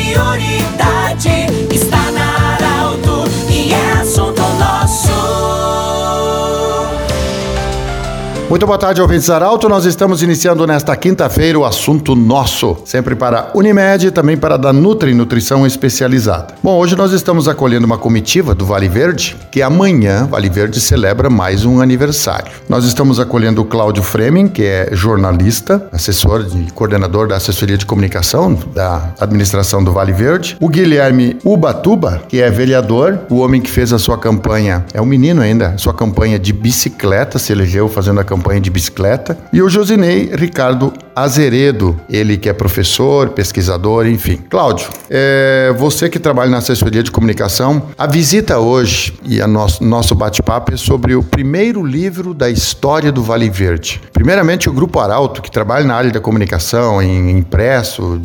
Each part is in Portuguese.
prioridade Muito boa tarde, ouvintes Arauto. Nós estamos iniciando nesta quinta-feira o assunto nosso, sempre para Unimed e também para da Nutri Nutrição Especializada. Bom, hoje nós estamos acolhendo uma comitiva do Vale Verde, que amanhã Vale Verde celebra mais um aniversário. Nós estamos acolhendo o Cláudio Freming, que é jornalista, assessor e coordenador da assessoria de comunicação da administração do Vale Verde, o Guilherme Ubatuba, que é vereador, o homem que fez a sua campanha, é um menino ainda, sua campanha de bicicleta, se elegeu fazendo a campanha de bicicleta, e o Josinei Ricardo Azeredo, ele que é professor, pesquisador, enfim. Cláudio, é, você que trabalha na assessoria de comunicação, a visita hoje e a nosso, nosso bate-papo é sobre o primeiro livro da história do Vale Verde. Primeiramente, o Grupo Arauto, que trabalha na área da comunicação, em impresso,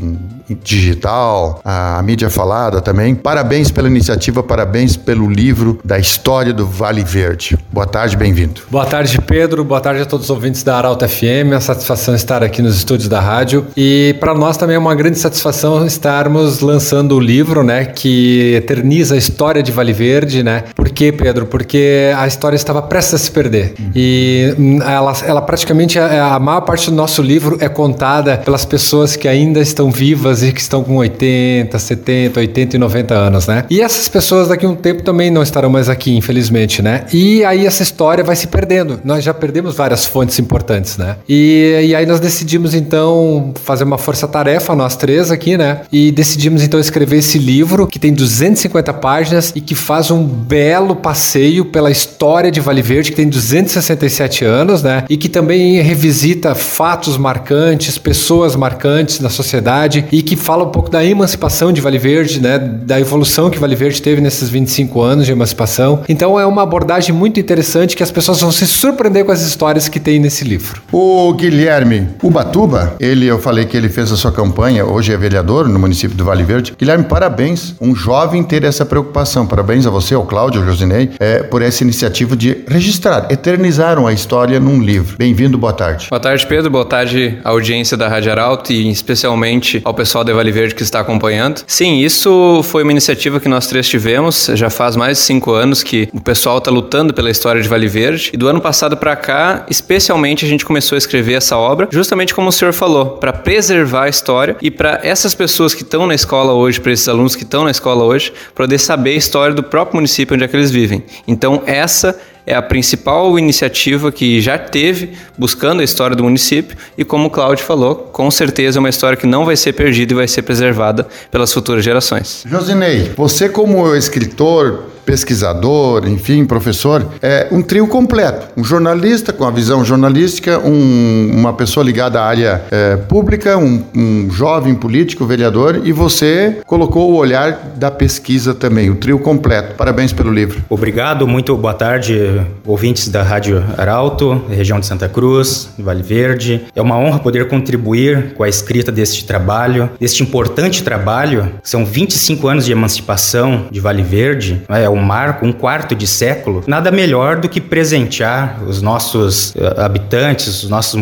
digital, a, a mídia falada também. Parabéns pela iniciativa, parabéns pelo livro da história do Vale Verde. Boa tarde, bem-vindo. Boa tarde, Pedro. Boa tarde a todos os ouvintes da Arauto FM. É uma satisfação estar aqui nos estúdios da rádio. E para nós também é uma grande satisfação estarmos lançando o livro, né, que eterniza a história de Vale Verde, né? Por quê, Pedro? Porque a história estava prestes a se perder. E hum, ela, ela praticamente, a, a maior parte do nosso livro é contada pelas pessoas que ainda estão vivas e que estão com 80, 70, 80 e 90 anos, né? E essas pessoas daqui a um tempo também não estarão mais aqui, infelizmente, né? E aí essa história vai se perdendo. Nós já perdemos várias fontes importantes, né? E, e aí nós decidimos então fazer uma força-tarefa, nós três aqui, né? E decidimos então escrever esse livro que tem 250 páginas e que faz um belo passeio pela história de Vale Verde, que tem 267 anos, né? E que também revisita fatos marcantes, pessoas marcantes na sociedade e que fala um pouco da emancipação de Vale Verde, né? Da evolução que Vale Verde teve nesses 25 anos de emancipação. Então é uma abordagem muito interessante que as pessoas vão se surpreender com as histórias que tem nesse livro. O Guilherme Ubatuba, ele, eu falei que ele fez a sua campanha, hoje é vereador no município do Vale Verde. Guilherme, parabéns, um jovem ter essa preocupação. Parabéns a você, ao Cláudio, ao Josinei, é, por essa iniciativa de registrar, eternizaram a história num livro. Bem-vindo, boa tarde. Boa tarde, Pedro. Boa tarde à audiência da Rádio Arauto e especialmente ao pessoal da Vale Verde que está acompanhando. Sim, isso foi uma iniciativa que nós três tivemos. Já faz mais de cinco anos que o pessoal está lutando pela história de Vale Verde. E do ano passado para cá, especialmente, a gente começou a escrever essa obra, justamente como o senhor falou, para preservar a história e para essas pessoas que estão na escola hoje, para esses alunos que estão na escola hoje, poder saber a história do próprio município onde é que eles vivem. Então, essa é a principal iniciativa que já teve buscando a história do município e como o Cláudio falou, com certeza é uma história que não vai ser perdida e vai ser preservada pelas futuras gerações. Josinei, você como escritor, pesquisador, enfim, professor, é um trio completo. Um jornalista com a visão jornalística, um, uma pessoa ligada à área é, pública, um, um, jovem político, vereador, e você colocou o olhar da pesquisa também, o trio completo. Parabéns pelo livro. Obrigado, muito boa tarde, ouvintes da Rádio Arauto, região de Santa Cruz, Vale Verde. É uma honra poder contribuir com a escrita deste trabalho, deste importante trabalho. São 25 anos de emancipação de Vale Verde. É um marco, um quarto de século, nada melhor do que presentear os nossos uh, habitantes, os nossos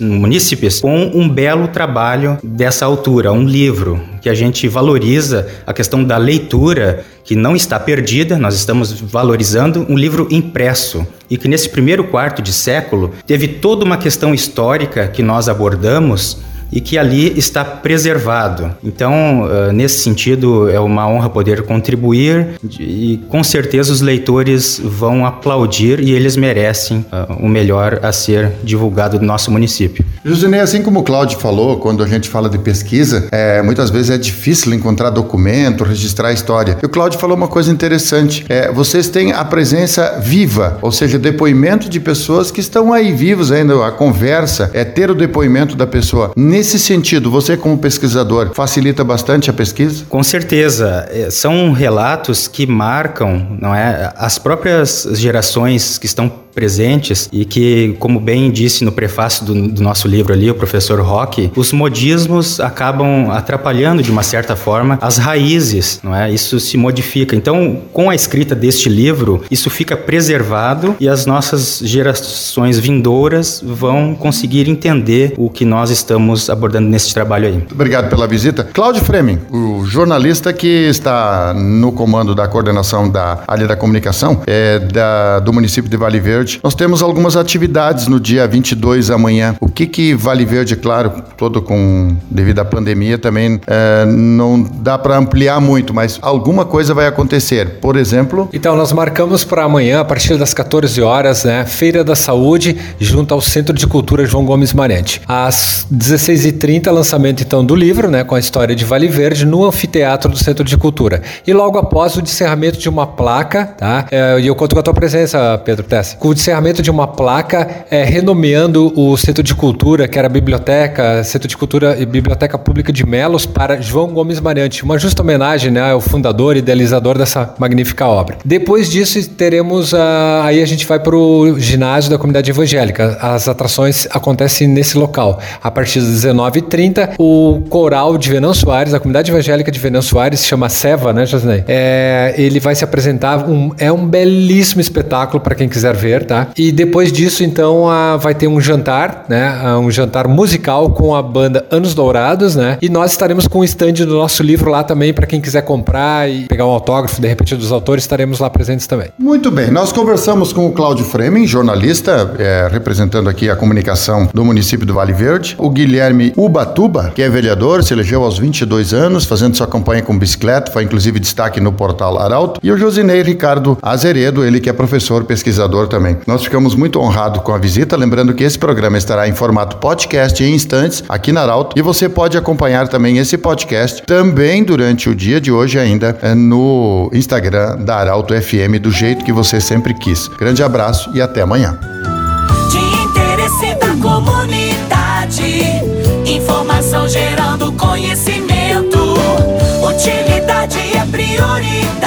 munícipes, com um belo trabalho dessa altura, um livro que a gente valoriza a questão da leitura, que não está perdida, nós estamos valorizando um livro impresso. E que nesse primeiro quarto de século teve toda uma questão histórica que nós abordamos e que ali está preservado. Então, uh, nesse sentido, é uma honra poder contribuir e com certeza os leitores vão aplaudir e eles merecem uh, o melhor a ser divulgado do nosso município. Josinei, assim como o Cláudio falou, quando a gente fala de pesquisa, é, muitas vezes é difícil encontrar documento, registrar a história. E o Cláudio falou uma coisa interessante: é, vocês têm a presença viva, ou seja, depoimento de pessoas que estão aí vivos ainda, a conversa, é ter o depoimento da pessoa. Sentido, você como pesquisador facilita bastante a pesquisa? Com certeza, é, são relatos que marcam, não é, as próprias gerações que estão presentes e que, como bem disse no prefácio do, do nosso livro ali, o professor Roque, os modismos acabam atrapalhando de uma certa forma as raízes, não é? Isso se modifica. Então, com a escrita deste livro, isso fica preservado e as nossas gerações vindouras vão conseguir entender o que nós estamos abordando nesse trabalho aí. Obrigado pela visita. Cláudio Fremen, o jornalista que está no comando da coordenação da área da comunicação é, da, do município de Vale Verde. Nós temos algumas atividades no dia 22 amanhã. O que que Vale Verde, claro, todo com devido à pandemia também é, não dá para ampliar muito, mas alguma coisa vai acontecer. Por exemplo. Então nós marcamos para amanhã a partir das 14 horas, né, Feira da Saúde junto ao Centro de Cultura João Gomes Marante. Às 16h30 lançamento então do livro, né, com a história de Vale Verde no anfiteatro do Centro de Cultura. E logo após o encerramento de uma placa, tá? É, e eu conto com a tua presença, Pedro Tess. Com o encerramento de uma placa é, renomeando o Centro de Cultura, que era a biblioteca, Centro de Cultura e Biblioteca Pública de Melos, para João Gomes Mariante. Uma justa homenagem né, ao fundador e idealizador dessa magnífica obra. Depois disso, teremos. Uh, aí a gente vai para o ginásio da comunidade evangélica. As atrações acontecem nesse local. A partir das 19h30, o coral de Venão Soares, a comunidade evangélica de Venão Soares, chama Seva, né, Josnei? É, ele vai se apresentar. Um, é um belíssimo espetáculo para quem quiser ver, tá? E depois disso, então, uh, vai ter um jantar, né? Um jantar musical com a banda Anos Dourados, né? E nós estaremos com o stand do nosso livro lá também para quem quiser comprar e pegar um autógrafo, de repente, dos autores, estaremos lá presentes também. Muito bem, nós conversamos com o Cláudio Fremen, jornalista, é, representando aqui a comunicação do município do Vale Verde, o Guilherme Ubatuba, que é vereador, se elegeu aos 22 anos, fazendo sua campanha com bicicleta, foi inclusive destaque no portal Arauto, e o Josinei Ricardo Azeredo, ele que é professor, pesquisador também. Nós ficamos muito honrados com a visita, lembrando que esse programa estará em formato podcast em instantes aqui na Arauto, e você pode acompanhar também esse podcast também durante o dia de hoje ainda é, no Instagram da Arauto FM, do jeito que você sempre quis. Grande abraço e até amanhã. De interesse da comunidade, informação gerando conhecimento. Utilidade é prioridade.